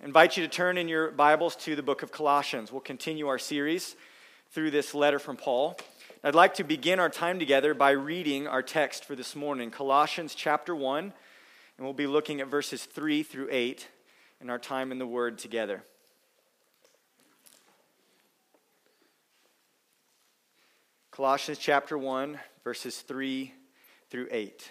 Invite you to turn in your Bibles to the book of Colossians. We'll continue our series through this letter from Paul. I'd like to begin our time together by reading our text for this morning, Colossians chapter 1, and we'll be looking at verses 3 through 8 in our time in the Word together. Colossians chapter 1, verses 3 through 8.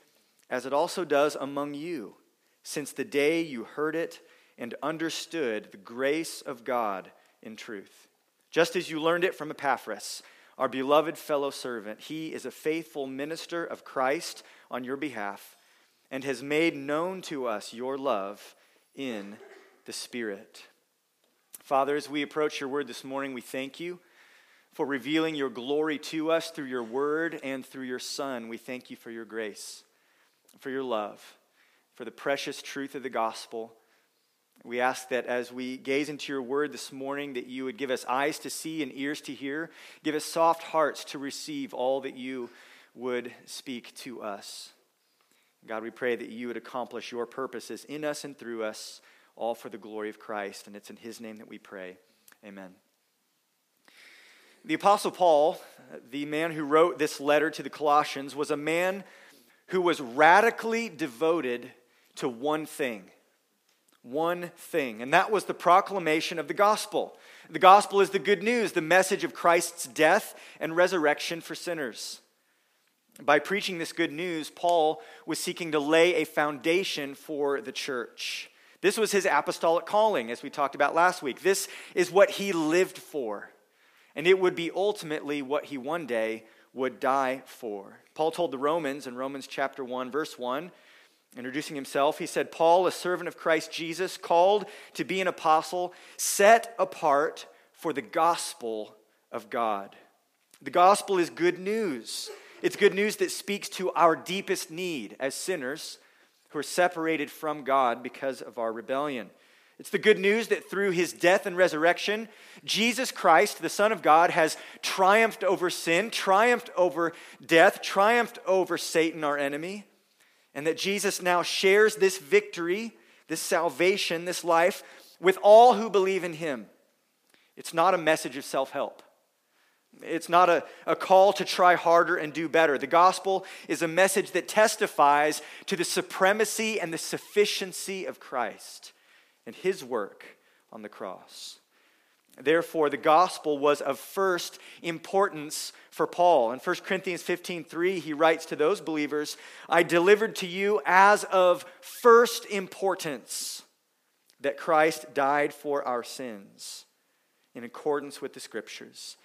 as it also does among you, since the day you heard it and understood the grace of God in truth. Just as you learned it from Epaphras, our beloved fellow servant, he is a faithful minister of Christ on your behalf and has made known to us your love in the Spirit. Father, as we approach your word this morning, we thank you for revealing your glory to us through your word and through your Son. We thank you for your grace for your love, for the precious truth of the gospel. We ask that as we gaze into your word this morning, that you would give us eyes to see and ears to hear, give us soft hearts to receive all that you would speak to us. God, we pray that you would accomplish your purposes in us and through us, all for the glory of Christ. And it's in his name that we pray. Amen. The Apostle Paul, the man who wrote this letter to the Colossians, was a man who was radically devoted to one thing. One thing. And that was the proclamation of the gospel. The gospel is the good news, the message of Christ's death and resurrection for sinners. By preaching this good news, Paul was seeking to lay a foundation for the church. This was his apostolic calling, as we talked about last week. This is what he lived for. And it would be ultimately what he one day would die for. Paul told the Romans in Romans chapter 1, verse 1, introducing himself, he said, Paul, a servant of Christ Jesus, called to be an apostle, set apart for the gospel of God. The gospel is good news. It's good news that speaks to our deepest need as sinners who are separated from God because of our rebellion. It's the good news that through his death and resurrection, Jesus Christ, the Son of God, has triumphed over sin, triumphed over death, triumphed over Satan, our enemy, and that Jesus now shares this victory, this salvation, this life with all who believe in him. It's not a message of self help. It's not a, a call to try harder and do better. The gospel is a message that testifies to the supremacy and the sufficiency of Christ and his work on the cross. Therefore, the gospel was of first importance for Paul. In 1 Corinthians 15 3, he writes to those believers, I delivered to you as of first importance that Christ died for our sins in accordance with the scriptures,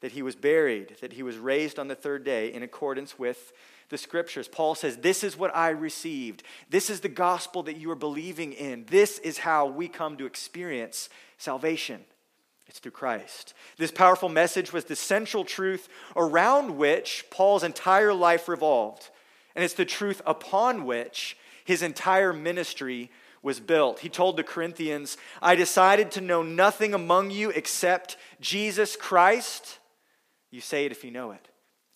that he was buried, that he was raised on the third day in accordance with the scriptures. Paul says, This is what I received. This is the gospel that you are believing in. This is how we come to experience salvation. It's through Christ. This powerful message was the central truth around which Paul's entire life revolved. And it's the truth upon which his entire ministry was built. He told the Corinthians, I decided to know nothing among you except Jesus Christ. You say it if you know it,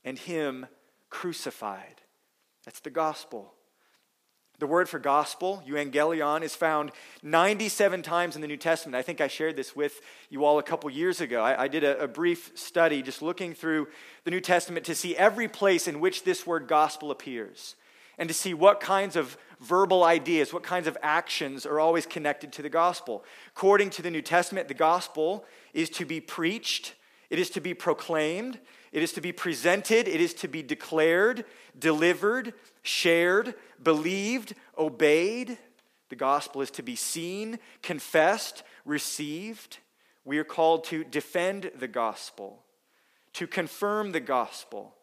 and Him crucified. That's the gospel. The word for gospel, euangelion, is found 97 times in the New Testament. I think I shared this with you all a couple years ago. I, I did a, a, brief study just looking through the New Testament to see every place in which this word gospel appears and to see what kinds of verbal ideas, what kinds of actions are always connected to the gospel. According to the New Testament, the gospel is to be preached, it is to be proclaimed, it is to be presented, it is to be declared, delivered, shared, believed, obeyed. The gospel is to be seen, confessed, received. We are called to defend the gospel, to confirm the gospel,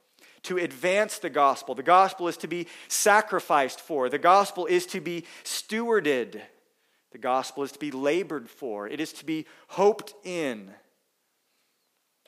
to advance the gospel. The gospel is to be sacrificed for, the gospel is to be stewarded, the gospel is to be labored for, it is to be hoped in,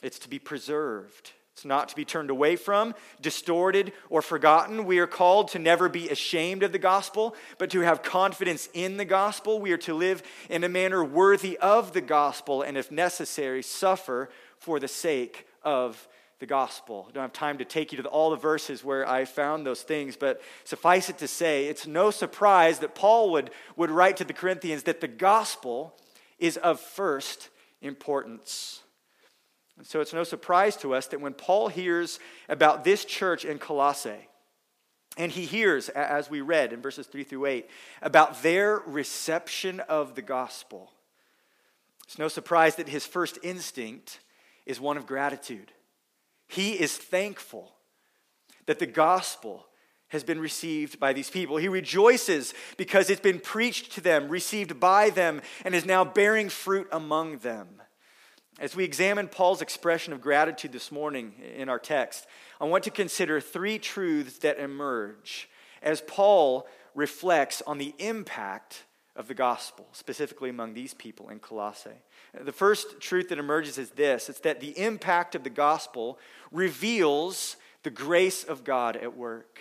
it's to be preserved. It's not to be turned away from, distorted, or forgotten. We are called to never be ashamed of the gospel, but to have confidence in the gospel. We are to live in a manner worthy of the gospel, and if necessary, suffer for the sake of the gospel. I don't have time to take you to all the verses where I found those things, but suffice it to say, it's no surprise that Paul would, would write to the Corinthians that the gospel is of first importance. And so it's no surprise to us that when Paul hears about this church in Colossae, and he hears, as we read in verses 3 through 8, about their reception of the gospel, it's no surprise that his first instinct is one of gratitude. He is thankful that the gospel has been received by these people. He rejoices because it's been preached to them, received by them, and is now bearing fruit among them. As we examine Paul's expression of gratitude this morning in our text, I want to consider three truths that emerge as Paul reflects on the impact of the gospel, specifically among these people in Colossae. The first truth that emerges is this it's that the impact of the gospel reveals the grace of God at work.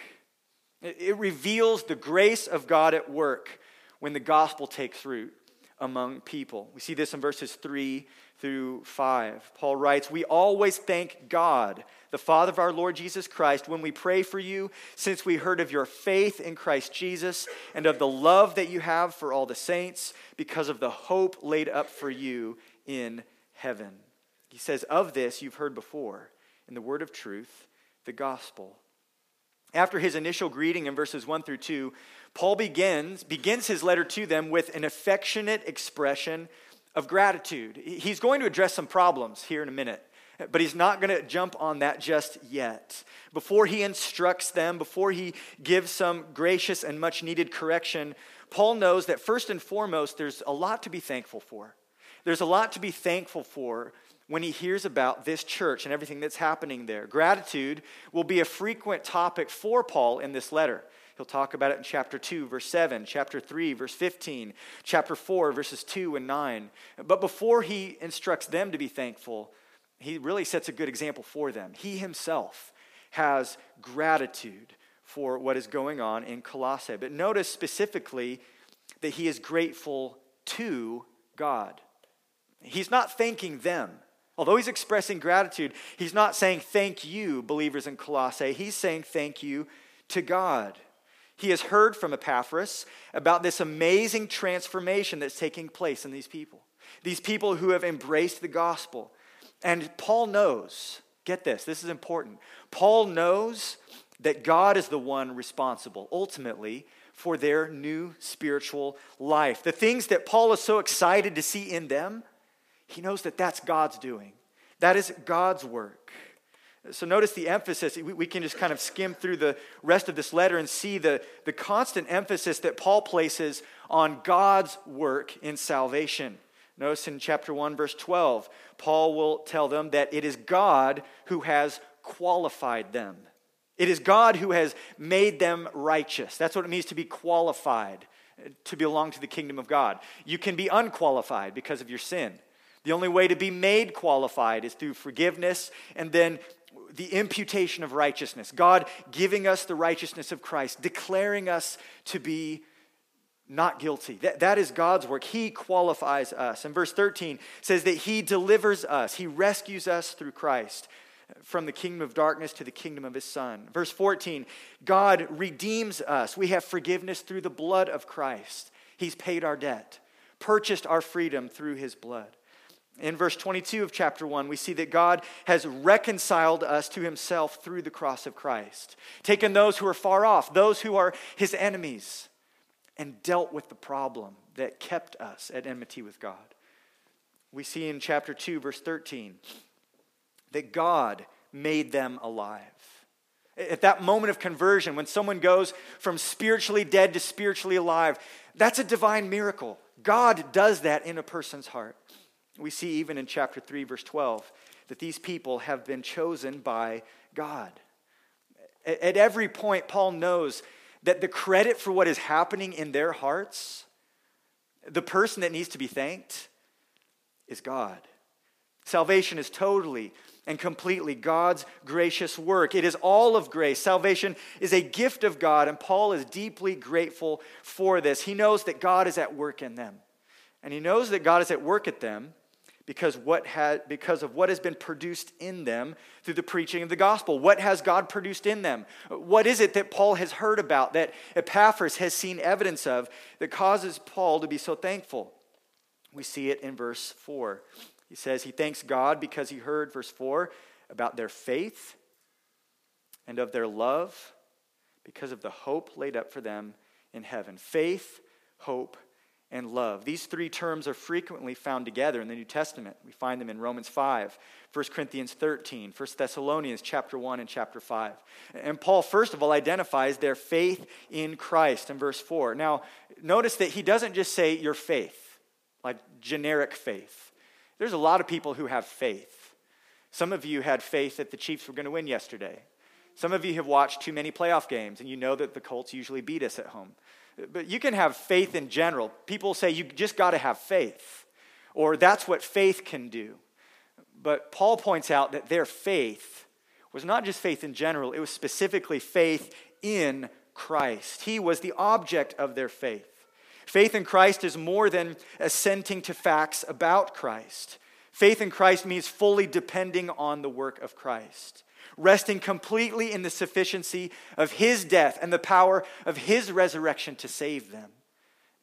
It reveals the grace of God at work when the gospel takes root among people. We see this in verses 3 through 5. Paul writes, We always thank God, the Father of our Lord Jesus Christ, when we pray for you, since we heard of your faith in Christ Jesus and of the love that you have for all the saints, because of the hope laid up for you in heaven. He says, Of this you've heard before in the word of truth, the gospel. After his initial greeting in verses 1 through 2, Paul begins, begins his letter to them with an affectionate expression of gratitude. He's going to address some problems here in a minute, but he's not going to jump on that just yet. Before he instructs them, before he gives some gracious and much needed correction, Paul knows that first and foremost, there's a lot to be thankful for. There's a lot to be thankful for when he hears about this church and everything that's happening there. Gratitude will be a frequent topic for Paul in this letter. He'll talk about it in chapter 2, verse 7, chapter 3, verse 15, chapter 4, verses 2 and 9. But before he instructs them to be thankful, he really sets a good example for them. He himself has gratitude for what is going on in Colossae. But notice specifically that he is grateful to God. He's not thanking them. Although he's expressing gratitude, he's not saying thank you, believers in Colossae. He's saying thank you to God. He has heard from Epaphras about this amazing transformation that's taking place in these people. These people who have embraced the gospel. And Paul knows, get this, this is important. Paul knows that God is the one responsible, ultimately, for their new spiritual life. The things that Paul is so excited to see in them, he knows that that's God's doing. That is God's work. So notice the emphasis. We can just kind of skim through the rest of this letter and see the, the constant emphasis that Paul places on God's work in salvation. Notice in chapter 1, verse 12, Paul will tell them that it is God who has qualified them. It is God who has made them righteous. That's what it means to be qualified, to belong to the kingdom of God. You can be unqualified because of your sin. The only way to be made qualified is through forgiveness and then the imputation of righteousness, God giving us the righteousness of Christ, declaring us to be not guilty. That, that is God's work. He qualifies us. And verse 13 says that He delivers us, He rescues us through Christ from the kingdom of darkness to the kingdom of His Son. Verse 14 God redeems us. We have forgiveness through the blood of Christ. He's paid our debt, purchased our freedom through His blood. In verse 22 of chapter 1, we see that God has reconciled us to himself through the cross of Christ, taken those who are far off, those who are his enemies, and dealt with the problem that kept us at enmity with God. We see in chapter 2, verse 13, that God made them alive. At that moment of conversion, when someone goes from spiritually dead to spiritually alive, that's a divine miracle. God does that in a person's heart. We see even in chapter 3, verse 12, that these people have been chosen by God. At every point, Paul knows that the credit for what is happening in their hearts, the person that needs to be thanked, is God. Salvation is totally and completely God's gracious work. It is all of grace. Salvation is a gift of God, and Paul is deeply grateful for this. He knows that God is at work in them. And he knows that God is at work at them because, what had, because of what has been produced in them through the preaching of the gospel. What has God produced in them? What is it that Paul has heard about, that Epaphras has seen evidence of, that causes Paul to be so thankful? We see it in verse 4. He says he thanks God because he heard, verse 4, about their faith and of their love because of the hope laid up for them in heaven. Faith, hope, and love. These three terms are frequently found together in the New Testament. We find them in Romans 5, 1 Corinthians 13, 1 Thessalonians chapter 1 and chapter 5. And Paul first of all identifies their faith in Christ in verse 4. Now, notice that he doesn't just say your faith, like generic faith. There's a lot of people who have faith. Some of you had faith that the Chiefs were going to win yesterday. Some of you have watched too many playoff games and you know that the Colts usually beat us at home. But you can have faith in general. People say you just got to have faith, or that's what faith can do. But Paul points out that their faith was not just faith in general, it was specifically faith in Christ. He was the object of their faith. Faith in Christ is more than assenting to facts about Christ. Faith in Christ means fully depending on the work of Christ resting completely in the sufficiency of his death and the power of his resurrection to save them.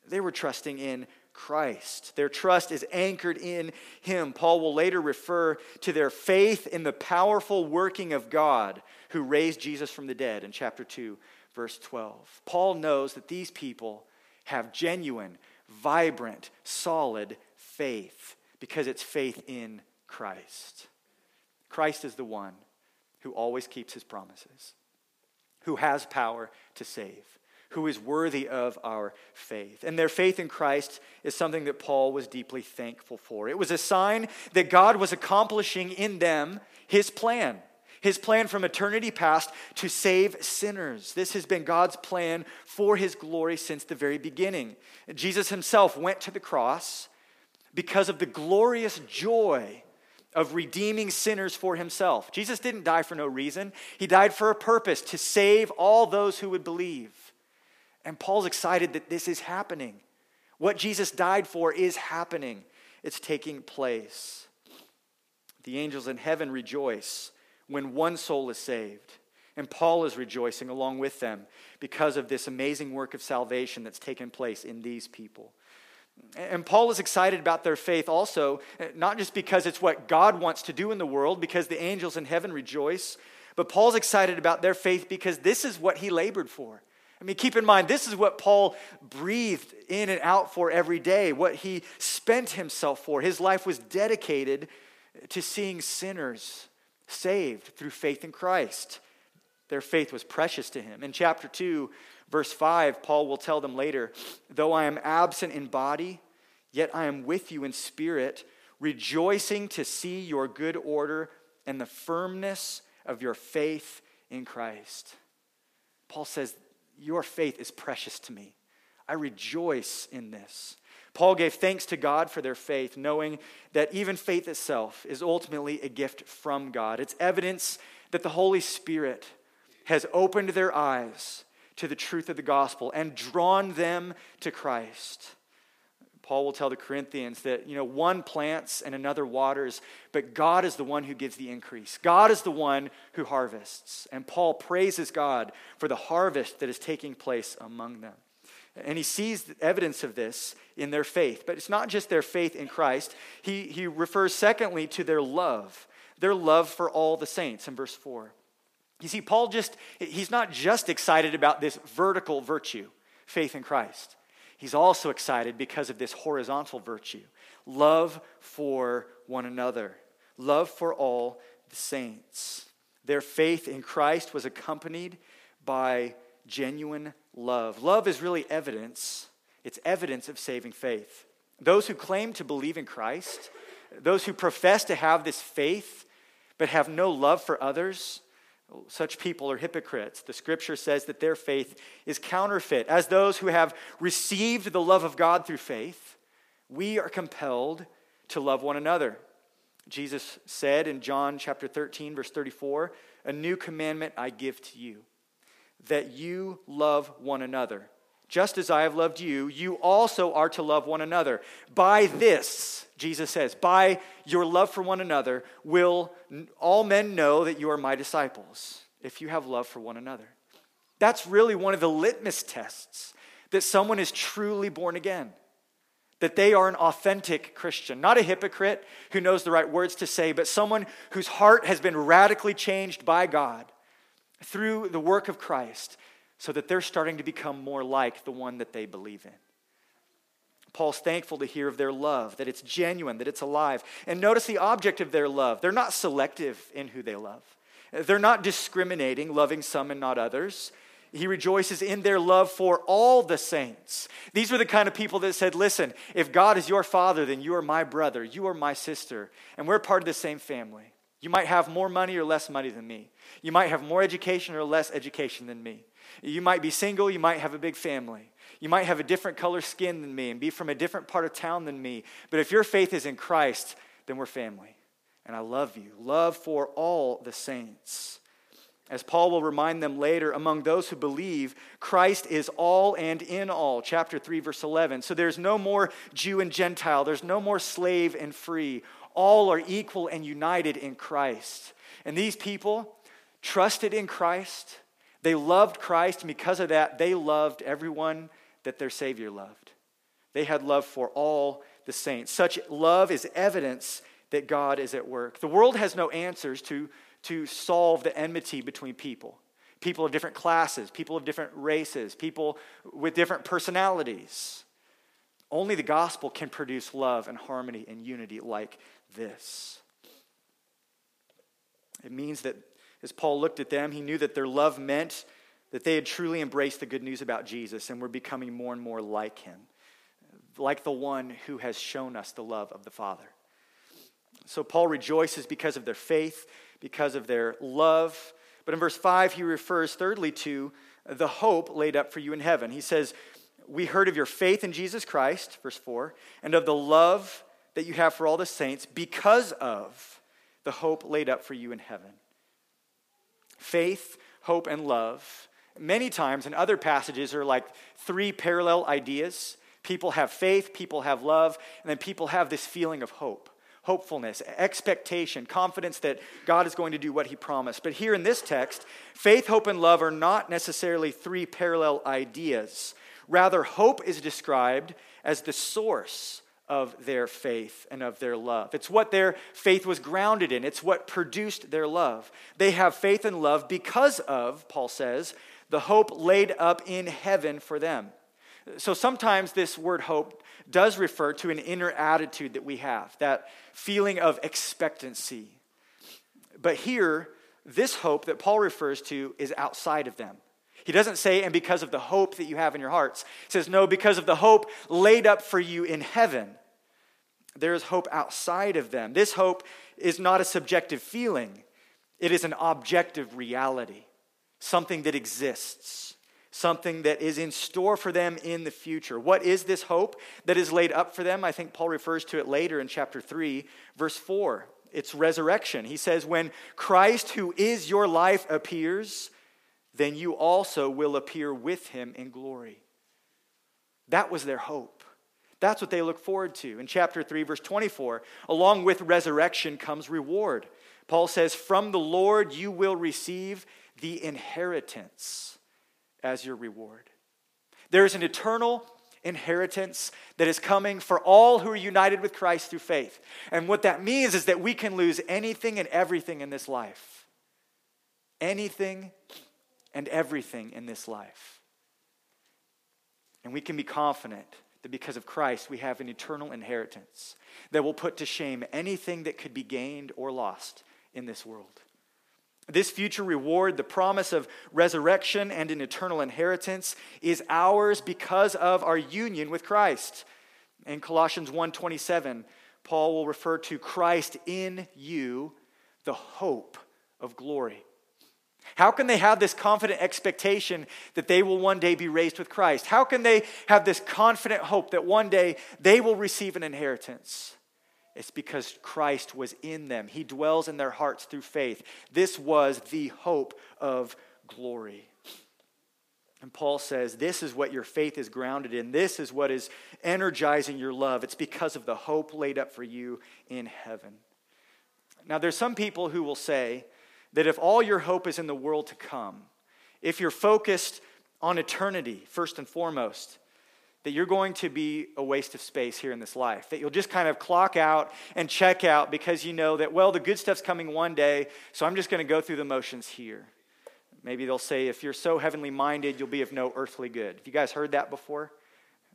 They were trusting in Christ. Their trust is anchored in him. Paul will later refer to their faith in the powerful working of God who raised Jesus from the dead in chapter 2, verse 12. Paul knows that these people have genuine, vibrant, solid faith because it's faith in Christ. Christ is the one who always keeps his promises, who has power to save, who is worthy of our faith. And their faith in Christ is something that Paul was deeply thankful for. It was a sign that God was accomplishing in them his plan. His plan from eternity past to save sinners. This has been God's plan for his glory since the very beginning. Jesus himself went to the cross because of the glorious joy of redeeming sinners for himself. Jesus didn't die for no reason, he died for a purpose to save all those who would believe. And Paul's excited that this is happening. What Jesus died for is happening, it's taking place. The angels in heaven rejoice when one soul is saved. And Paul is rejoicing along with them because of this amazing work of salvation that's taken place in these people. And Paul is excited about their faith also, not just because it's what God wants to do in the world, because the angels in heaven rejoice, but Paul's excited about their faith because this is what he labored for. I mean, keep in mind, this is what Paul breathed in and out for every day, what he spent himself for. His life was dedicated to seeing sinners saved through faith in Christ. Their faith was precious to him. In chapter 2, Verse 5, Paul will tell them later, though I am absent in body, yet I am with you in spirit, rejoicing to see your good order and the firmness of your faith in Christ. Paul says, Your faith is precious to me. I rejoice in this. Paul gave thanks to God for their faith, knowing that even faith itself is ultimately a gift from God. It's evidence that the Holy Spirit has opened their eyes to the truth of the gospel and drawn them to Christ. Paul will tell the Corinthians that, you know, one plants and another waters, but God is the one who gives the increase. God is the one who harvests. And Paul praises God for the harvest that is taking place among them. And he sees evidence of this in their faith. But it's not just their faith in Christ. He, he refers, secondly, to their love, their love for all the saints in verse 4. You see, Paul just, he's not just excited about this vertical virtue, faith in Christ. He's also excited because of this horizontal virtue love for one another, love for all the saints. Their faith in Christ was accompanied by genuine love. Love is really evidence, it's evidence of saving faith. Those who claim to believe in Christ, those who profess to have this faith but have no love for others, Such people are hypocrites. The scripture says that their faith is counterfeit. As those who have received the love of God through faith, we are compelled to love one another. Jesus said in John chapter 13, verse 34, A new commandment I give to you, that you love one another. Just as I have loved you, you also are to love one another. By this, Jesus says, by your love for one another, will all men know that you are my disciples, if you have love for one another. That's really one of the litmus tests that someone is truly born again that they are an authentic Christian, not a hypocrite who knows the right words to say, but someone whose heart has been radically changed by God through the work of Christ so that they're starting to become more like the one that they believe in. Paul's thankful to hear of their love, that it's genuine, that it's alive. And notice the object of their love. They're not selective in who they love, they're not discriminating, loving some and not others. He rejoices in their love for all the saints. These were the kind of people that said, Listen, if God is your father, then you are my brother, you are my sister, and we're part of the same family. You might have more money or less money than me. You might have more education or less education than me. You might be single, you might have a big family. You might have a different color skin than me and be from a different part of town than me. But if your faith is in Christ, then we're family. And I love you. Love for all the saints. As Paul will remind them later, among those who believe, Christ is all and in all. Chapter 3, verse 11. So there's no more Jew and Gentile, there's no more slave and free. All are equal and united in Christ. And these people trusted in Christ. They loved Christ, and because of that, they loved everyone that their Savior loved. They had love for all the saints. Such love is evidence that God is at work. The world has no answers to to solve the enmity between people people of different classes, people of different races, people with different personalities. Only the gospel can produce love and harmony and unity like this. It means that as Paul looked at them, he knew that their love meant that they had truly embraced the good news about Jesus and were becoming more and more like him, like the one who has shown us the love of the Father. So Paul rejoices because of their faith because of their love. But in verse 5, he refers thirdly to the hope laid up for you in heaven. He says, We heard of your faith in Jesus Christ, verse 4, and of the love that you have for all the saints because of the hope laid up for you in heaven. Faith, hope, and love, many times in other passages, are like three parallel ideas. People have faith, people have love, and then people have this feeling of hope hopefulness, expectation, confidence that God is going to do what he promised. But here in this text, faith, hope, and love are not necessarily three parallel ideas. Rather, hope is described as the source of their faith and of their love. It's what their faith was grounded in, it's what produced their love. They have faith and love because of, Paul says, the hope laid up in heaven for them. So sometimes this word hope does refer to an inner attitude that we have, that feeling of expectancy. But here, this hope that Paul refers to is outside of them. He doesn't say, and because of the hope that you have in your hearts. He says, no, because of the hope laid up for you in heaven. There is hope outside of them. This hope is not a subjective feeling, it is an objective reality, something that exists something that is in store for them in the future. What is this hope that is laid up for them? I think Paul refers to it later in chapter 3, verse 4. It's resurrection. He says, When Christ, who is your life, appears, then you also will appear with him in glory. That was their hope. That's what they look forward to. In chapter 3, verse 24, along with resurrection comes reward. Paul says, From the Lord you will receive the inheritance as your reward. There is an eternal inheritance that is coming for all who are united with Christ through faith. And what that means is that we can lose anything and everything in this life. Anything and everything in this life. And we can be confident that because of Christ, we have an eternal inheritance that will put to shame anything that could be gained or lost in this world. This future reward, the promise of resurrection and an eternal inheritance, is ours because of our union with Christ. In Colossians 1:27, Paul will refer to Christ in you, the hope of glory. How can they have this confident expectation that they will one day be raised with Christ? How can they have this confident hope that one day they will receive an inheritance? It's because Christ was in them. He dwells in their hearts through faith. This was the hope of glory. And Paul says, This is what your faith is grounded in. This is what is energizing your love. It's because of the hope laid up for you in heaven. Now, there's some people who will say that if all your hope is in the world to come, if you're focused on eternity first and foremost, that you're going to be a waste of space here in this life. That you'll just kind of clock out and check out because you know that, well, the good stuff's coming one day, so I'm just going to go through the motions here. Maybe they'll say, if you're so heavenly minded, you'll be of no earthly good. Have you guys heard that before?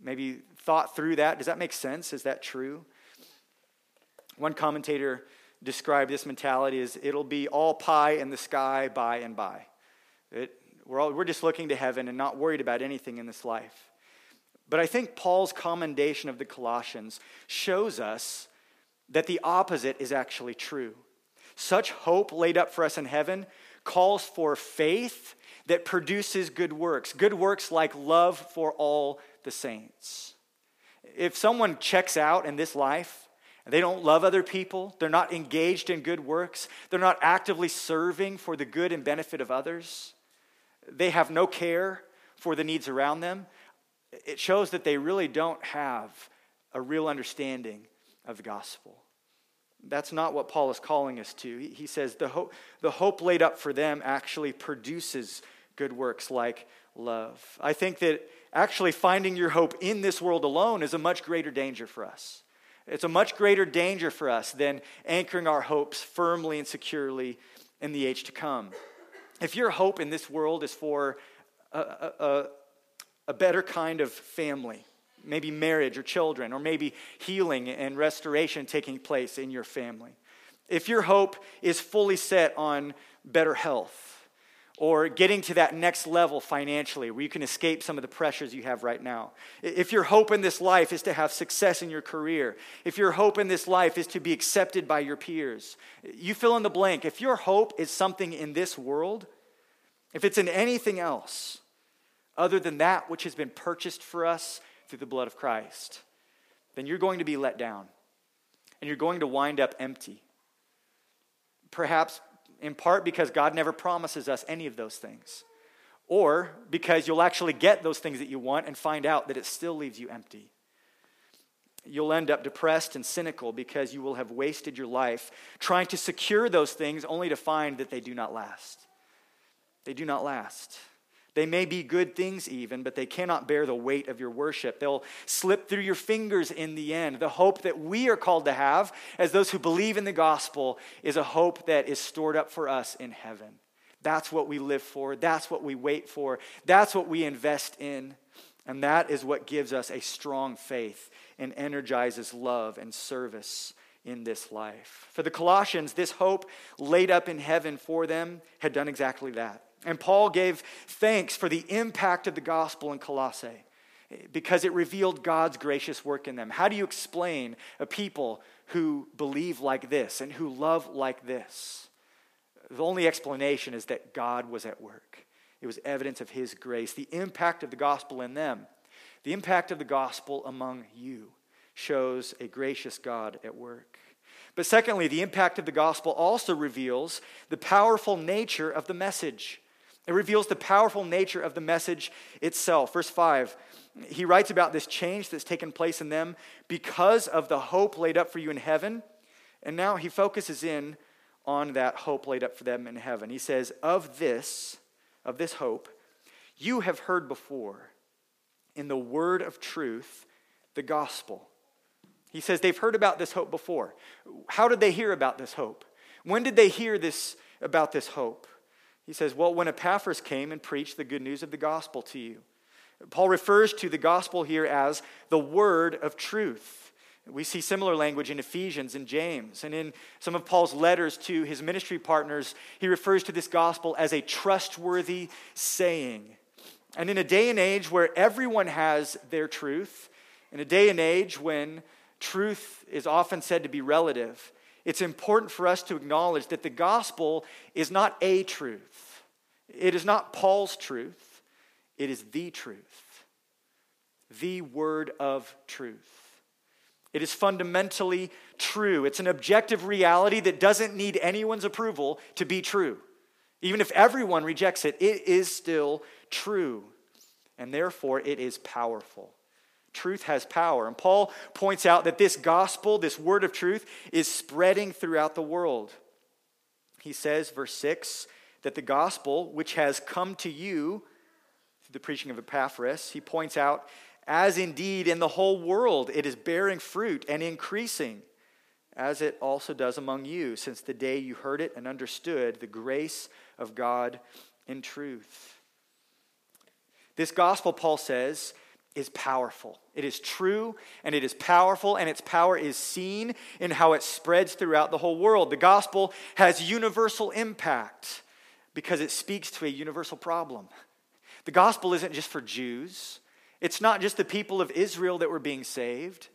Maybe thought through that. Does that make sense? Is that true? One commentator described this mentality as it'll be all pie in the sky by and by. It, we're, all, we're just looking to heaven and not worried about anything in this life. But I think Paul's commendation of the Colossians shows us that the opposite is actually true. Such hope laid up for us in heaven calls for faith that produces good works, good works like love for all the saints. If someone checks out in this life, they don't love other people, they're not engaged in good works, they're not actively serving for the good and benefit of others, they have no care for the needs around them, it shows that they really don't have a real understanding of the gospel. That's not what Paul is calling us to. He says the hope, the hope laid up for them actually produces good works like love. I think that actually finding your hope in this world alone is a much greater danger for us. It's a much greater danger for us than anchoring our hopes firmly and securely in the age to come. If your hope in this world is for a, a, a better kind of family, maybe marriage or children, or maybe healing and restoration taking place in your family. If your hope is fully set on better health, or getting to that next level financially where you can escape some of the pressures you have right now. If your hope in this life is to have success in your career, if your hope in this life is to be accepted by your peers, you fill in the blank. If your hope is something in this world, if it's in anything else other than that which has been purchased for us through the blood of Christ, then you're going to be let down and you're going to wind up empty. Perhaps in part because God never promises us any of those things, or because you'll actually get those things that you want and find out that it still leaves you empty. You'll end up depressed and cynical because you will have wasted your life trying to secure those things only to find that they do not last. They do not last. They may be good things, even, but they cannot bear the weight of your worship. They'll slip through your fingers in the end. The hope that we are called to have, as those who believe in the gospel, is a hope that is stored up for us in heaven. That's what we live for. That's what we wait for. That's what we invest in. And that is what gives us a strong faith and energizes love and service in this life. For the Colossians, this hope laid up in heaven for them had done exactly that. And Paul gave thanks for the impact of the gospel in Colossae because it revealed God's gracious work in them. How do you explain a people who believe like this and who love like this? The only explanation is that God was at work. It was evidence of his grace, the impact of the gospel in them. The impact of the gospel among you shows a gracious God at work. But secondly, the impact of the gospel also reveals the powerful nature of the message. It reveals the powerful nature of the message itself. Verse 5, he writes about this change that's taken place in them because of the hope laid up for you in heaven. And now he focuses in on that hope laid up for them in heaven. He says, Of this, of this hope, you have heard before in the word of truth, the gospel. He says they've heard about this hope before. How did they hear about this hope? When did they hear this about this hope? He says, Well, when Epaphras came and preached the good news of the gospel to you. Paul refers to the gospel here as the word of truth. We see similar language in Ephesians and James. And in some of Paul's letters to his ministry partners, he refers to this gospel as a trustworthy saying. And in a day and age where everyone has their truth, in a day and age when truth is often said to be relative, it's important for us to acknowledge that the gospel is not a truth. It is not Paul's truth, it is the truth, the word of truth. It is fundamentally true. It's an objective reality that doesn't need anyone's approval to be true. Even if everyone rejects it, it is still true. And therefore, it is powerful. Truth has power. And Paul points out that this gospel, this word of truth, is spreading throughout the world. He says, verse 6, that the gospel, which has come to you through the preaching of Epaphras, he points out, as indeed in the whole world it is bearing fruit and increasing, as it also does among you, since the day you heard it and understood the grace of God in truth. This gospel, Paul says, is powerful. It is true and it is powerful, and its power is seen in how it spreads throughout the whole world. The gospel has universal impact because it speaks to a universal problem. The gospel isn't just for Jews, it's not just the people of Israel that were being saved.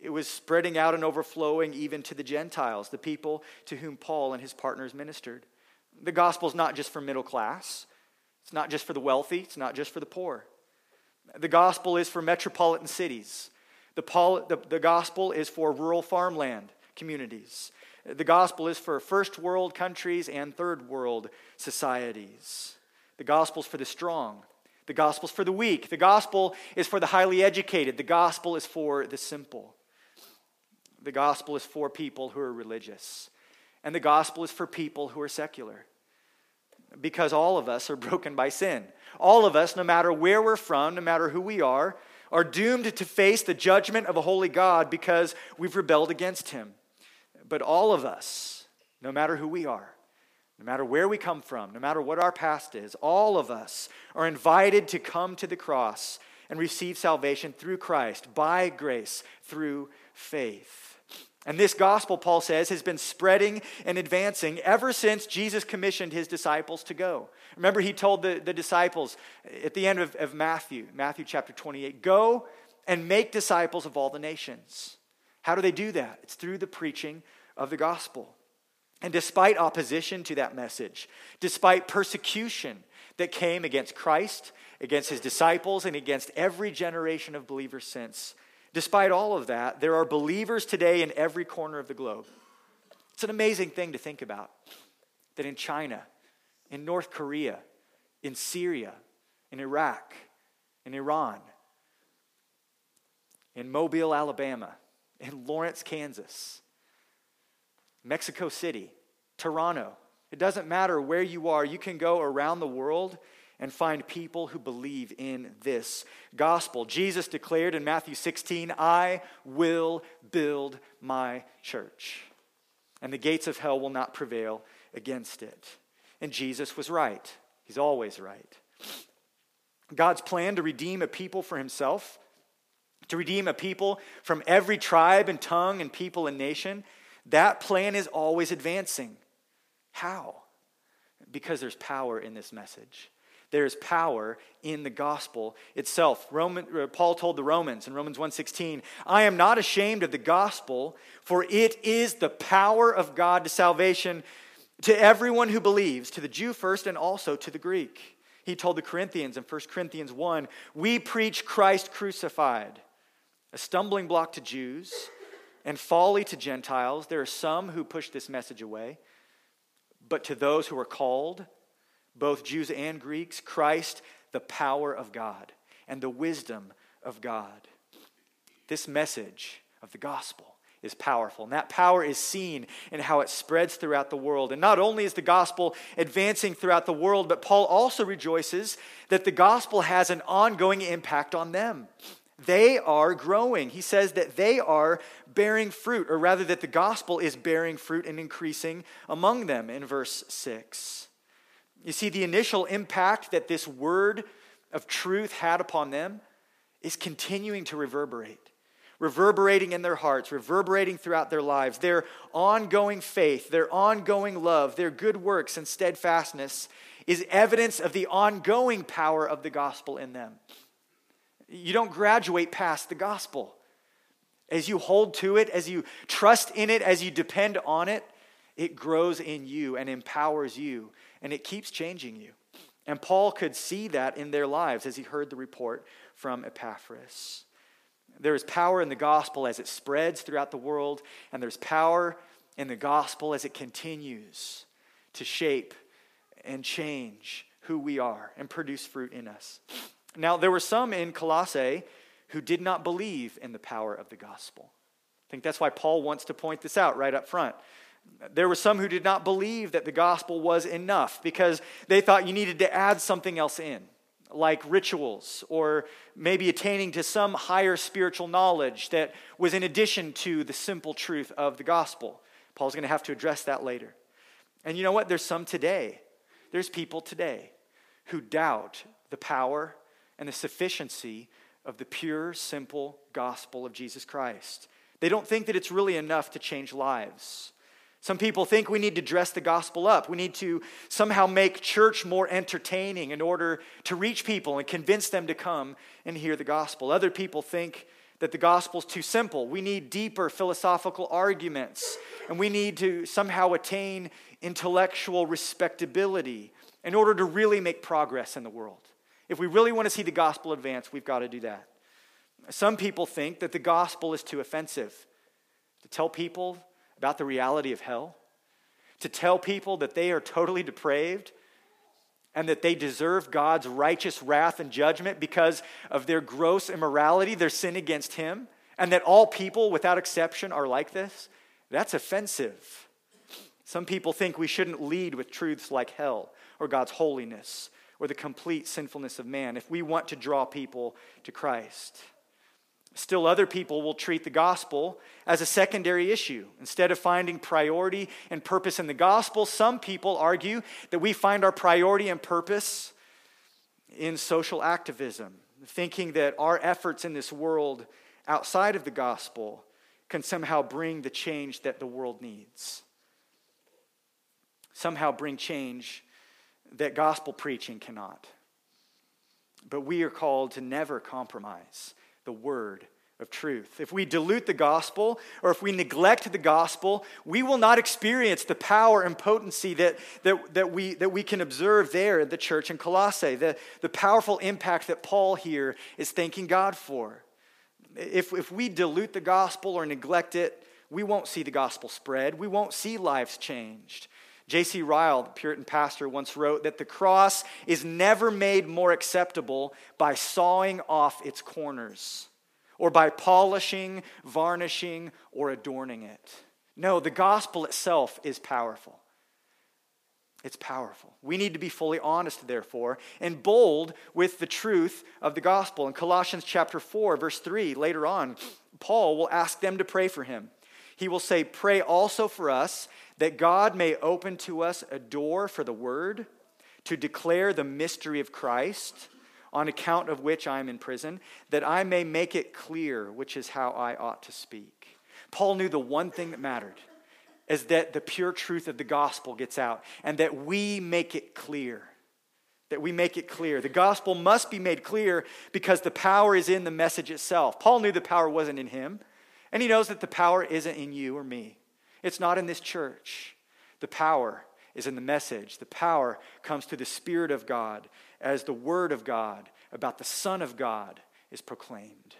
It was spreading out and overflowing even to the Gentiles, the people to whom Paul and his partners ministered. The gospel is not just for middle class, it's not just for the wealthy, it's not just for the poor. The gospel is for metropolitan cities. The, the, the gospel is for rural farmland communities. The gospel is for first world countries and third world societies. The gospel is for the strong. The gospel is for the weak. The gospel is for the highly educated. The gospel is for the simple. The gospel is for people who are religious. And the gospel is for people who are secular because all of us are broken by sin. All of us, no matter where we're from, no matter who we are, are doomed to face the judgment of a holy God because we've rebelled against him. But all of us, no matter who we are, no matter where we come from, no matter what our past is, all of us are invited to come to the cross and receive salvation through Christ, by grace, through faith. And this gospel, Paul says, has been spreading and advancing ever since Jesus commissioned his disciples to go. Remember, he told the, the disciples at the end of, of Matthew, Matthew chapter 28, go and make disciples of all the nations. How do they do that? It's through the preaching of the gospel. And despite opposition to that message, despite persecution that came against Christ, against his disciples, and against every generation of believers since, Despite all of that, there are believers today in every corner of the globe. It's an amazing thing to think about that in China, in North Korea, in Syria, in Iraq, in Iran, in Mobile, Alabama, in Lawrence, Kansas, Mexico City, Toronto. It doesn't matter where you are, you can go around the world and find people who believe in this gospel. Jesus declared in Matthew 16, I will build my church, and the gates of hell will not prevail against it. And Jesus was right. He's always right. God's plan to redeem a people for himself, to redeem a people from every tribe and tongue and people and nation, that plan is always advancing. How? Because there's power in this message there is power in the gospel itself. Roman, uh, Paul told the Romans in Romans 1:16, "I am not ashamed of the gospel, for it is the power of God to salvation to everyone who believes, to the Jew first and also to the Greek." He told the Corinthians in 1 Corinthians 1, "We preach Christ crucified, a stumbling block to Jews and folly to Gentiles. There are some who push this message away, but to those who are called, both Jews and Greeks, Christ, the power of God and the wisdom of God. This message of the gospel is powerful. And that power is seen in how it spreads throughout the world. And not only is the gospel advancing throughout the world, but Paul also rejoices that the gospel has an ongoing impact on them. They are growing. He says that they are bearing fruit, or rather, that the gospel is bearing fruit and increasing among them in verse 6. You see, the initial impact that this word of truth had upon them is continuing to reverberate, reverberating in their hearts, reverberating throughout their lives. Their ongoing faith, their ongoing love, their good works and steadfastness is evidence of the ongoing power of the gospel in them. You don't graduate past the gospel. As you hold to it, as you trust in it, as you depend on it, it grows in you and empowers you and it keeps changing you. And Paul could see that in their lives as he heard the report from Epaphras. There is power in the gospel as it spreads throughout the world, and there's power in the gospel as it continues to shape and change who we are and produce fruit in us. Now, there were some in Colossae who did not believe in the power of the gospel. I think that's why Paul wants to point this out right up front. There were some who did not believe that the gospel was enough because they thought you needed to add something else in, like rituals or maybe attaining to some higher spiritual knowledge that was in addition to the simple truth of the gospel. Paul's going to have to address that later. And you know what? There's some today. There's people today who doubt the power and the sufficiency of the pure, simple gospel of Jesus Christ. They don't think that it's really enough to change lives. Some people think we need to dress the gospel up. We need to somehow make church more entertaining in order to reach people and convince them to come and hear the gospel. Other people think that the gospel is too simple. We need deeper philosophical arguments, and we need to somehow attain intellectual respectability in order to really make progress in the world. If we really want to see the gospel advance, we've got to do that. Some people think that the gospel is too offensive. To tell people about the reality of hell, to tell people that they are totally depraved and that they deserve God's righteous wrath and judgment because of their gross immorality, their sin against Him, and that all people, without exception, are like this, that's offensive. Some people think we shouldn't lead with truths like hell or God's holiness or the complete sinfulness of man if we want to draw people to Christ. Still, other people will treat the gospel as a secondary issue. Instead of finding priority and purpose in the gospel, some people argue that we find our priority and purpose in social activism, thinking that our efforts in this world outside of the gospel can somehow bring the change that the world needs. Somehow bring change that gospel preaching cannot. But we are called to never compromise the word of truth. If we dilute the gospel or if we neglect the gospel, we will not experience the power and potency that, that, that, we, that we can observe there in the church in Colossae, the, the powerful impact that Paul here is thanking God for. If, if we dilute the gospel or neglect it, we won't see the gospel spread. We won't see lives changed. J.C. Ryle, the Puritan pastor, once wrote that the cross is never made more acceptable by sawing off its corners or by polishing, varnishing, or adorning it. No, the gospel itself is powerful. It's powerful. We need to be fully honest, therefore, and bold with the truth of the gospel. In Colossians chapter 4, verse 3, later on, Paul will ask them to pray for him. He will say, Pray also for us that God may open to us a door for the word to declare the mystery of Christ, on account of which I am in prison, that I may make it clear which is how I ought to speak. Paul knew the one thing that mattered is that the pure truth of the gospel gets out and that we make it clear. That we make it clear. The gospel must be made clear because the power is in the message itself. Paul knew the power wasn't in him, and he knows that the power isn't in you or me. It's not in this church. The power is in the message. The power comes to the Spirit of God as the Word of God about the Son of God is proclaimed.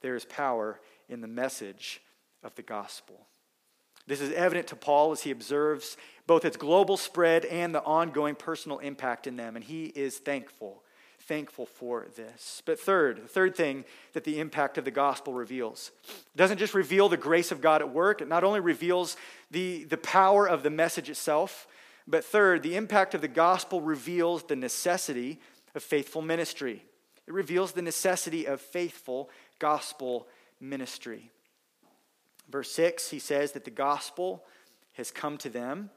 There is power in the message of the gospel. This is evident to Paul as he observes both its global spread and the ongoing personal impact in them, and he is thankful thankful for this. But third, the third thing that the impact of the gospel reveals it doesn't just reveal the grace of God at work, it not only reveals the, the power of the message itself, but third, the impact of the gospel reveals the necessity of faithful ministry. It reveals the necessity of faithful gospel ministry. Verse 6, he says that the gospel has come to them,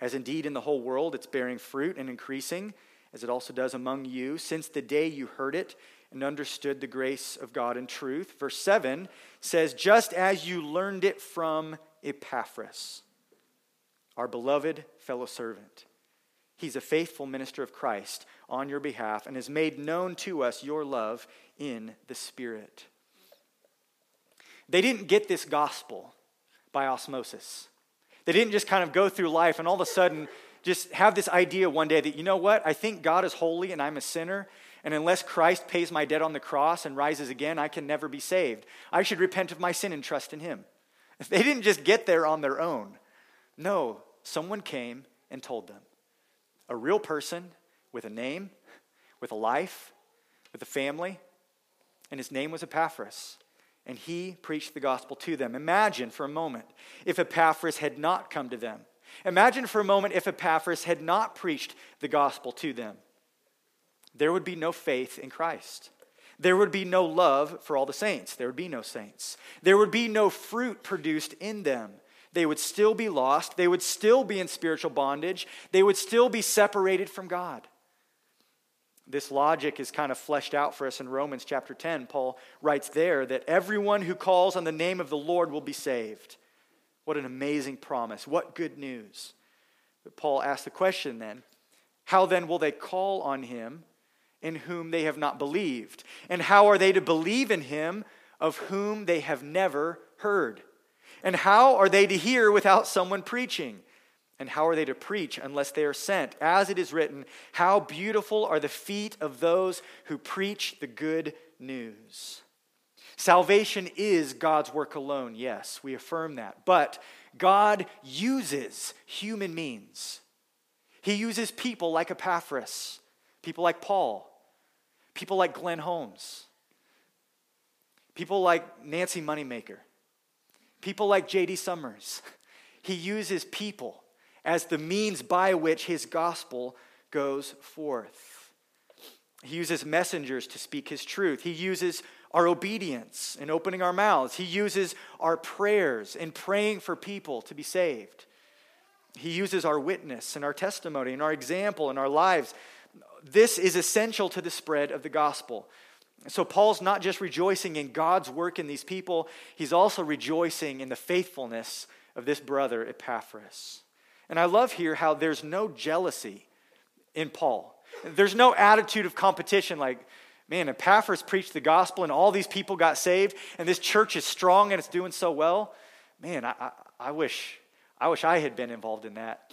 as indeed in the whole world it's bearing fruit and increasing as it also does among you, since the day you heard it and understood the grace of God in truth. Verse 7 says, Just as you learned it from Epaphras, our beloved fellow servant. He's a faithful minister of Christ on your behalf and has made known to us your love in the Spirit. They didn't get this gospel by osmosis. They didn't just kind of go through life and all of a sudden just have this idea one day that, you know what, I think God is holy and I'm a sinner, and unless Christ pays my debt on the cross and rises again, I can never be saved. I should repent of my sin and trust in Him. They didn't just get there on their own. No, someone came and told them. A real person with a name, with a life, with a family, and his name was Epaphras. And he preached the gospel to them. Imagine for a moment if Epaphras had not come to them. Imagine for a moment if Epaphras had not preached the gospel to them there would be no faith in Christ. There would be no love for all the saints. There would be no saints. There would be no fruit produced in them. They would still be lost. They would still be in spiritual bondage. They would still be separated from God. This logic is kind of fleshed out for us in Romans chapter 10. Paul writes there that everyone who calls on the name of the Lord will be saved. What an amazing promise. What good news. But Paul asks the question then how then will they call on him in whom they have not believed? And how are they to believe in him of whom they have never heard? And how are they to hear without someone preaching? And how are they to preach unless they are sent? As it is written, How beautiful are the feet of those who preach the good news. Salvation is God's work alone, yes, we affirm that. But God uses human means. He uses people like Epaphras, people like Paul, people like Glenn Holmes, people like Nancy Moneymaker, people like J.D. Summers. He uses people as the means by which his gospel goes forth. He uses messengers to speak his truth. He uses our obedience in opening our mouths. He uses our prayers in praying for people to be saved. He uses our witness and our testimony and our example in our lives this is essential to the spread of the gospel. So, Paul's not just rejoicing in God's work in these people, he's also rejoicing in the faithfulness of this brother, Epaphras. And I love here how there's no jealousy in Paul. There's no attitude of competition like, man, Epaphras preached the gospel and all these people got saved, and this church is strong and it's doing so well. Man, I, I, I wish, I wish I had been involved in that.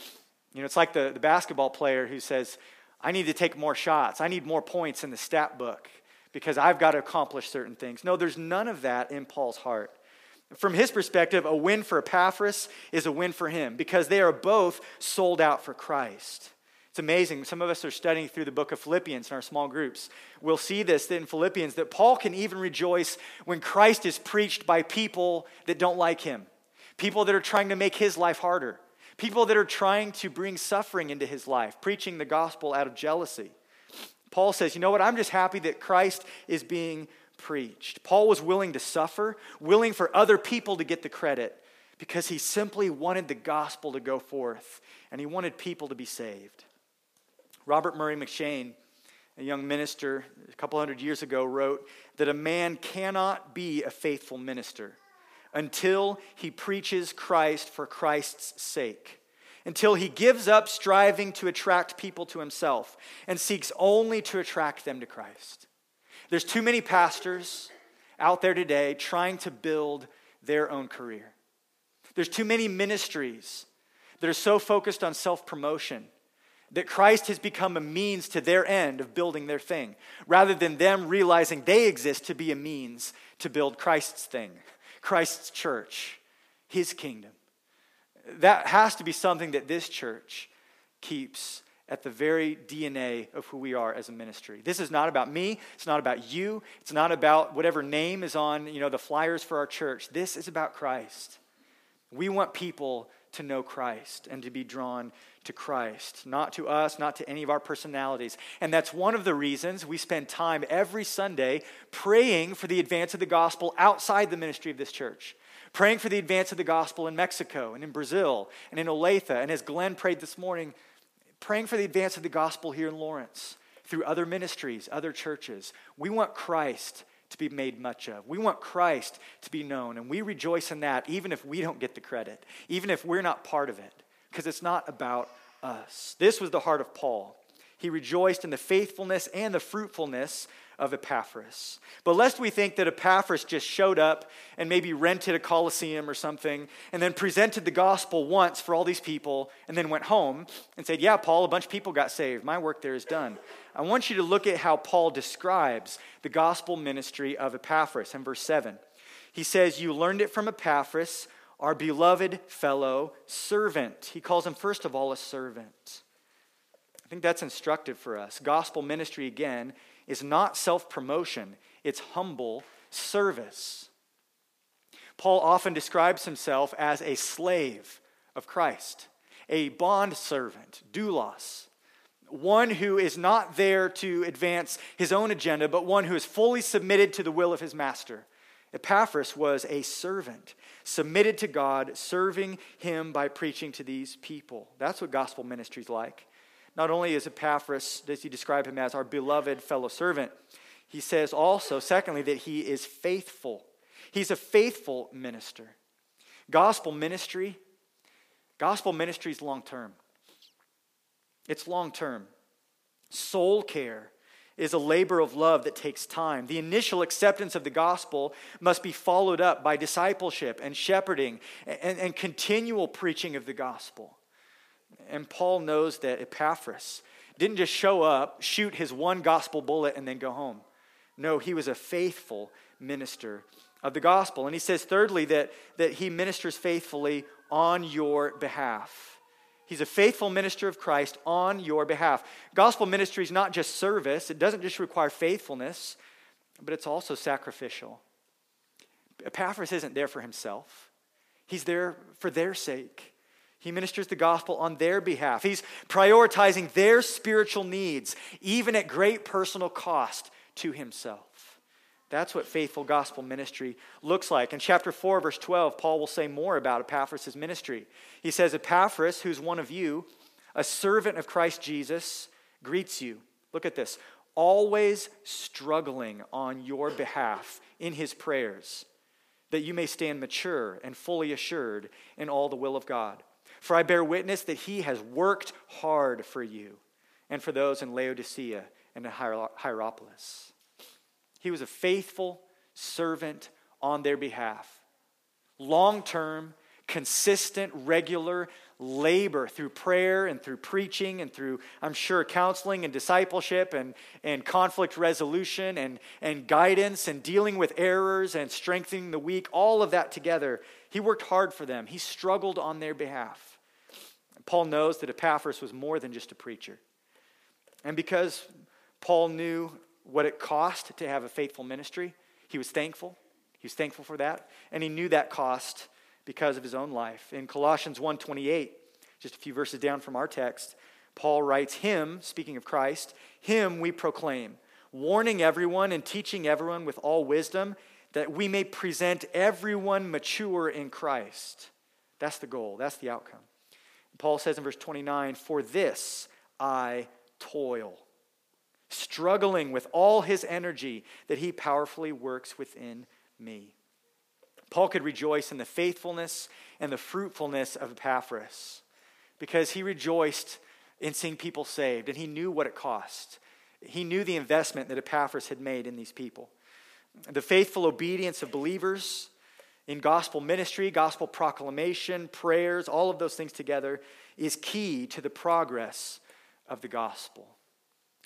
You know, it's like the, the basketball player who says, I need to take more shots. I need more points in the stat book because I've got to accomplish certain things. No, there's none of that in Paul's heart. From his perspective, a win for Epaphras is a win for him because they are both sold out for Christ. It's amazing. Some of us are studying through the book of Philippians in our small groups. We'll see this in Philippians that Paul can even rejoice when Christ is preached by people that don't like him, people that are trying to make his life harder people that are trying to bring suffering into his life, preaching the gospel out of jealousy. Paul says, You know what? I'm just happy that Christ is being preached. Paul was willing to suffer, willing for other people to get the credit because he simply wanted the gospel to go forth and he wanted people to be saved. Robert Murray M'Cheyne, a young minister a couple hundred years ago, wrote that a man cannot be a faithful minister until he preaches Christ for Christ's sake, until he gives up striving to attract people to himself and seeks only to attract them to Christ. There's too many pastors out there today trying to build their own career. There's too many ministries that are so focused on self promotion that Christ has become a means to their end of building their thing, rather than them realizing they exist to be a means to build Christ's thing. Christ's church, his kingdom. That has to be something that this church keeps at the very DNA of who we are as a ministry. This is not about me, it's not about you, it's not about whatever name is on, you know, the flyers for our church. This is about Christ. We want people to know Christ and to be drawn to Christ, not to us, not to any of our personalities. And that's one of the reasons we spend time every Sunday praying for the advance of the gospel outside the ministry of this church. Praying for the advance of the gospel in Mexico and in Brazil and in Olathe. And as Glenn prayed this morning, praying for the advance of the gospel here in Lawrence through other ministries, other churches. We want Christ to be made much of. We want Christ to be known, and we rejoice in that even if we don't get the credit, even if we're not part of it, because it's not about us. This was the heart of Paul. He rejoiced in the faithfulness and the fruitfulness of Epaphras. But lest we think that Epaphras just showed up and maybe rented a coliseum or something and then presented the gospel once for all these people and then went home and said, Yeah, Paul, a bunch of people got saved. My work there is done. I want you to look at how Paul describes the gospel ministry of Epaphras in verse 7. He says, You learned it from Epaphras, our beloved fellow servant. He calls him, first of all, a servant. I think that's instructive for us. Gospel ministry, again, is not self promotion, it's humble service. Paul often describes himself as a slave of Christ, a bond servant, doulos, one who is not there to advance his own agenda, but one who is fully submitted to the will of his master. Epaphras was a servant, submitted to God, serving him by preaching to these people. That's what gospel ministry is like. Not only is Epaphras, does he describe him as our beloved fellow servant, he says also, secondly, that he is faithful. He's a faithful minister. Gospel ministry, gospel ministry is long term. It's long term. Soul care is a labor of love that takes time. The initial acceptance of the gospel must be followed up by discipleship and shepherding and, and continual preaching of the gospel. And Paul knows that Epaphras didn't just show up, shoot his one gospel bullet, and then go home. No, he was a faithful minister of the gospel. And he says, thirdly, that, that he ministers faithfully on your behalf. He's a faithful minister of Christ on your behalf. Gospel ministry is not just service, it doesn't just require faithfulness, but it's also sacrificial. Epaphras isn't there for himself, he's there for their sake. He ministers the gospel on their behalf. He's prioritizing their spiritual needs, even at great personal cost to himself. That's what faithful gospel ministry looks like. In chapter 4, verse 12, Paul will say more about Epaphras' ministry. He says, Epaphras, who's one of you, a servant of Christ Jesus, greets you. Look at this. Always struggling on your behalf in his prayers, that you may stand mature and fully assured in all the will of God. For I bear witness that he has worked hard for you and for those in Laodicea and in Hierapolis. He was a faithful servant on their behalf. Long term, consistent, regular labor through prayer and through preaching and through, I'm sure, counseling and discipleship and, and conflict resolution and, and guidance and dealing with errors and strengthening the weak, all of that together. He worked hard for them, he struggled on their behalf. Paul knows that Epaphras was more than just a preacher. And because Paul knew what it cost to have a faithful ministry, he was thankful. He was thankful for that. And he knew that cost because of his own life. In Colossians 1:28, just a few verses down from our text, Paul writes, Him, speaking of Christ, him we proclaim, warning everyone and teaching everyone with all wisdom, that we may present everyone mature in Christ. That's the goal, that's the outcome. Paul says in verse 29 For this I toil, struggling with all his energy that he powerfully works within me. Paul could rejoice in the faithfulness and the fruitfulness of Epaphras because he rejoiced in seeing people saved and he knew what it cost. He knew the investment that Epaphras had made in these people. The faithful obedience of believers in gospel ministry, gospel proclamation, prayers, all of those things together is key to the progress of the gospel.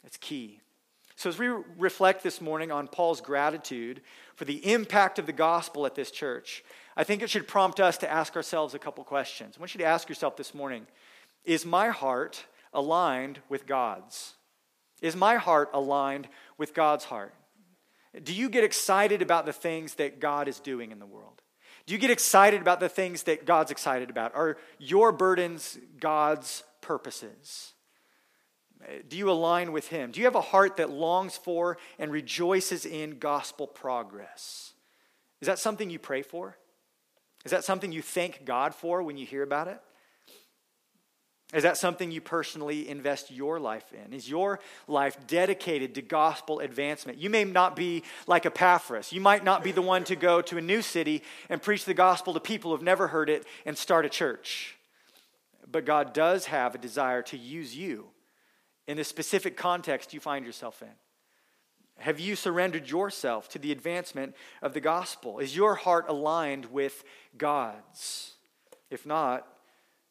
It's key. So, as we reflect this morning on Paul's gratitude for the impact of the gospel at this church, I think it should prompt us to ask ourselves a couple questions. I want you to ask yourself this morning Is my heart aligned with God's? Is my heart aligned with God's heart? Do you get excited about the things that God is doing in the world? Do you get excited about the things that God's excited about? Are your burdens God's purposes? Do you align with Him? Do you have a heart that longs for and rejoices in gospel progress? Is that something you pray for? Is that something you thank God for when you hear about it? Is that something you personally invest your life in? Is your life dedicated to gospel advancement? You may not be like Epaphras. You might not be the one to go to a new city and preach the gospel to people who've never heard it and start a church. But God does have a desire to use you in the specific context you find yourself in. Have you surrendered yourself to the advancement of the gospel? Is your heart aligned with God's? If not,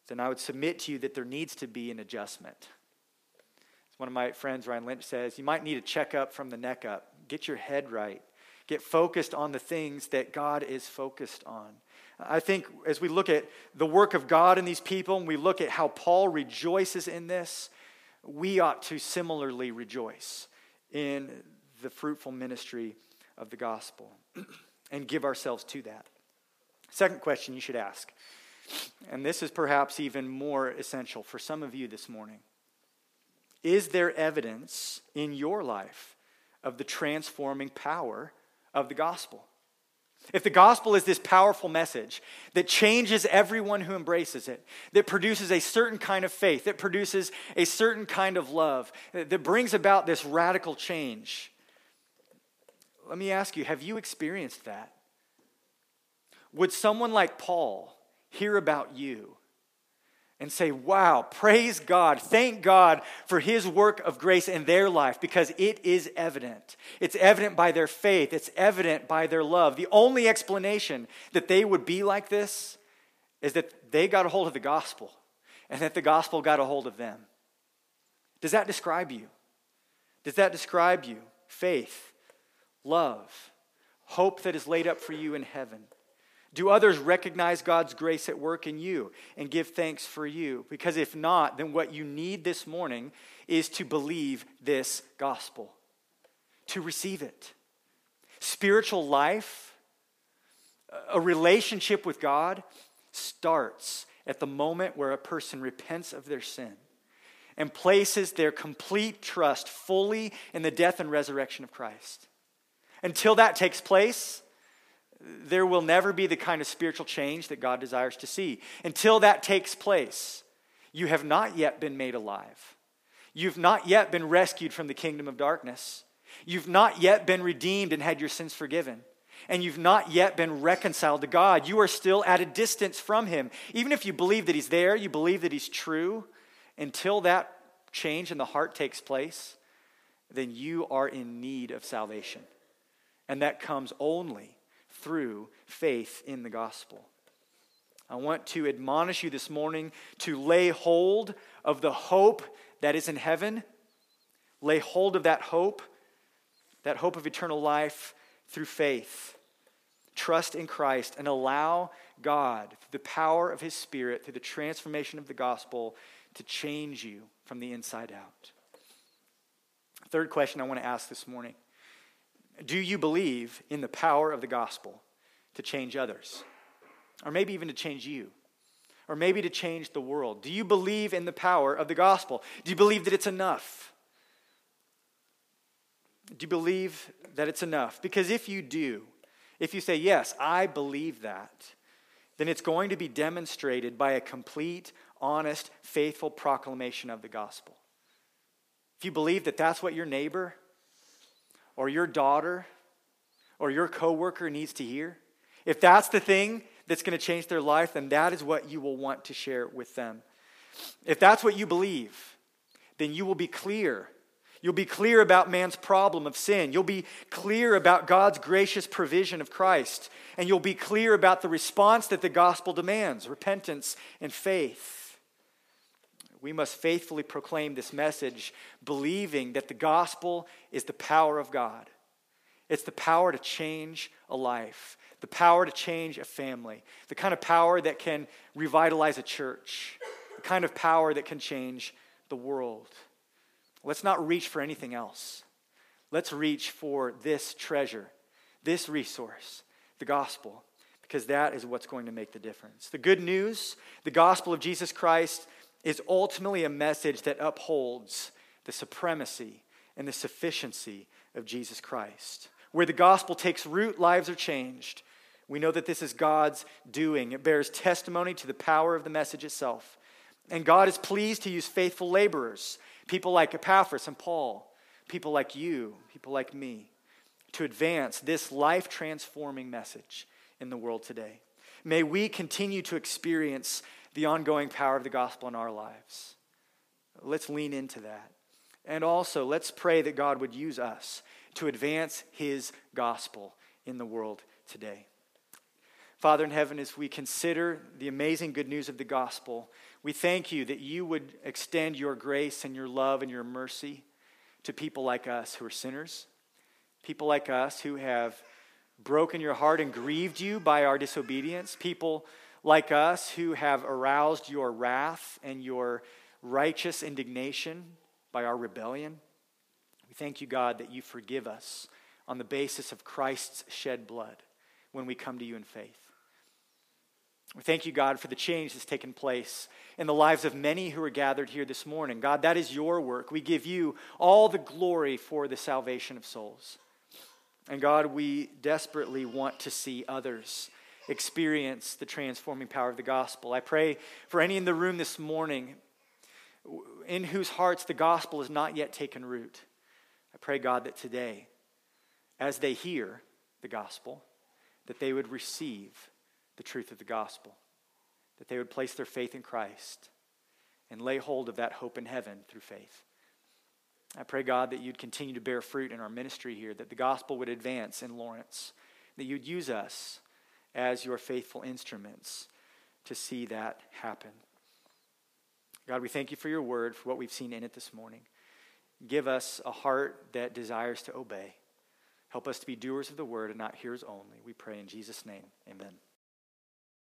then I would submit to you that there needs to be an adjustment. As one of my friends, Ryan Lynch, says, you might need a checkup from the neck up. Get your head right. Get focused on the things that God is focused on. I think as we look at the work of God in these people and we look at how Paul rejoices in this, we ought to similarly rejoice in the fruitful ministry of the gospel and give ourselves to that. Second question you should ask, and this is perhaps even more essential for some of you this morning Is there evidence in your life of the transforming power of the gospel? If the gospel is this powerful message that changes everyone who embraces it, that produces a certain kind of faith, that produces a certain kind of love, that brings about this radical change, let me ask you have you experienced that? Would someone like Paul hear about you and say, Wow, praise God, thank God for his work of grace in their life because it is evident. It's evident by their faith, it's evident by their love. The only explanation that they would be like this is that they got a hold of the gospel and that the gospel got a hold of them. Does that describe you? Does that describe you? Faith, love, hope that is laid up for you in heaven. Do others recognize God's grace at work in you and give thanks for you? Because if not, then what you need this morning is to believe this gospel, to receive it. Spiritual life, a relationship with God, starts at the moment where a person repents of their sin and places their complete trust fully in the death and resurrection of Christ. Until that takes place, there will never be the kind of spiritual change that God desires to see. Until that takes place, you have not yet been made alive. You've not yet been rescued from the kingdom of darkness. You've not yet been redeemed and had your sins forgiven. And you've not yet been reconciled to God. You are still at a distance from Him. Even if you believe that He's there, you believe that He's true, until that change in the heart takes place, then you are in need of salvation. And that comes only through faith in the gospel. I want to admonish you this morning to lay hold of the hope that is in heaven. Lay hold of that hope, that hope of eternal life through faith. Trust in Christ and allow God, through the power of His Spirit, through the transformation of the gospel, to change you from the inside out. Third question I want to ask this morning do you believe in the power of the gospel to change others? Or maybe even to change you? Or maybe to change the world? Do you believe in the power of the gospel? Do you believe that it's enough? Do you believe that it's enough? Because if you do, if you say, Yes, I believe that, then it's going to be demonstrated by a complete, honest, faithful proclamation of the gospel. If you believe that that's what your neighbor or your daughter or your coworker needs to hear, if that's the thing that's going to change their life, then that is what you will want to share with them. If that's what you believe, then you will be clear. You'll be clear about man's problem of sin. You'll be clear about God's gracious provision of Christ. And you'll be clear about the response that the gospel demands repentance and faith. We must faithfully proclaim this message, believing that the gospel is the power of God. It's the power to change a life, the power to change a family, the kind of power that can revitalize a church, the kind of power that can change the world. Let's not reach for anything else. Let's reach for this treasure, this resource, the gospel, because that is what's going to make the difference. The good news, the gospel of Jesus Christ, is ultimately a message that upholds the supremacy and the sufficiency of Jesus Christ. Where the gospel takes root, lives are changed. We know that this is God's doing. It bears testimony to the power of the message itself. And God is pleased to use faithful laborers, people like Epaphras and Paul, people like you, people like me, to advance this life transforming message in the world today. May we continue to experience the ongoing power of the gospel in our lives. Let's lean into that. And also, let's pray that God would use us to advance his gospel in the world today. Father in heaven, as we consider the amazing good news of the gospel, we thank you that you would extend your grace and your love and your mercy to people like us who are sinners, people like us who have broken your heart and grieved you by our disobedience, people like us who have aroused your wrath and your righteous indignation by our rebellion. We thank you, God, that you forgive us on the basis of Christ's shed blood when we come to you in faith. We thank you, God, for the change that's taken place in the lives of many who are gathered here this morning. God, that is your work. We give you all the glory for the salvation of souls. And God, we desperately want to see others experience the transforming power of the gospel. I pray for any in the room this morning in whose hearts the gospel has not yet taken root. I pray, God, that today, as they hear the gospel, that they would receive the truth of the gospel, that they would place their faith in Christ and lay hold of that hope in heaven through faith. I pray, God, that you'd continue to bear fruit in our ministry here, that the gospel would advance in Lawrence, that you'd use us as your faithful instruments to see that happen. God, we thank you for your word, for what we've seen in it this morning. Give us a heart that desires to obey. Help us to be doers of the word and not hearers only. We pray in Jesus' name. Amen.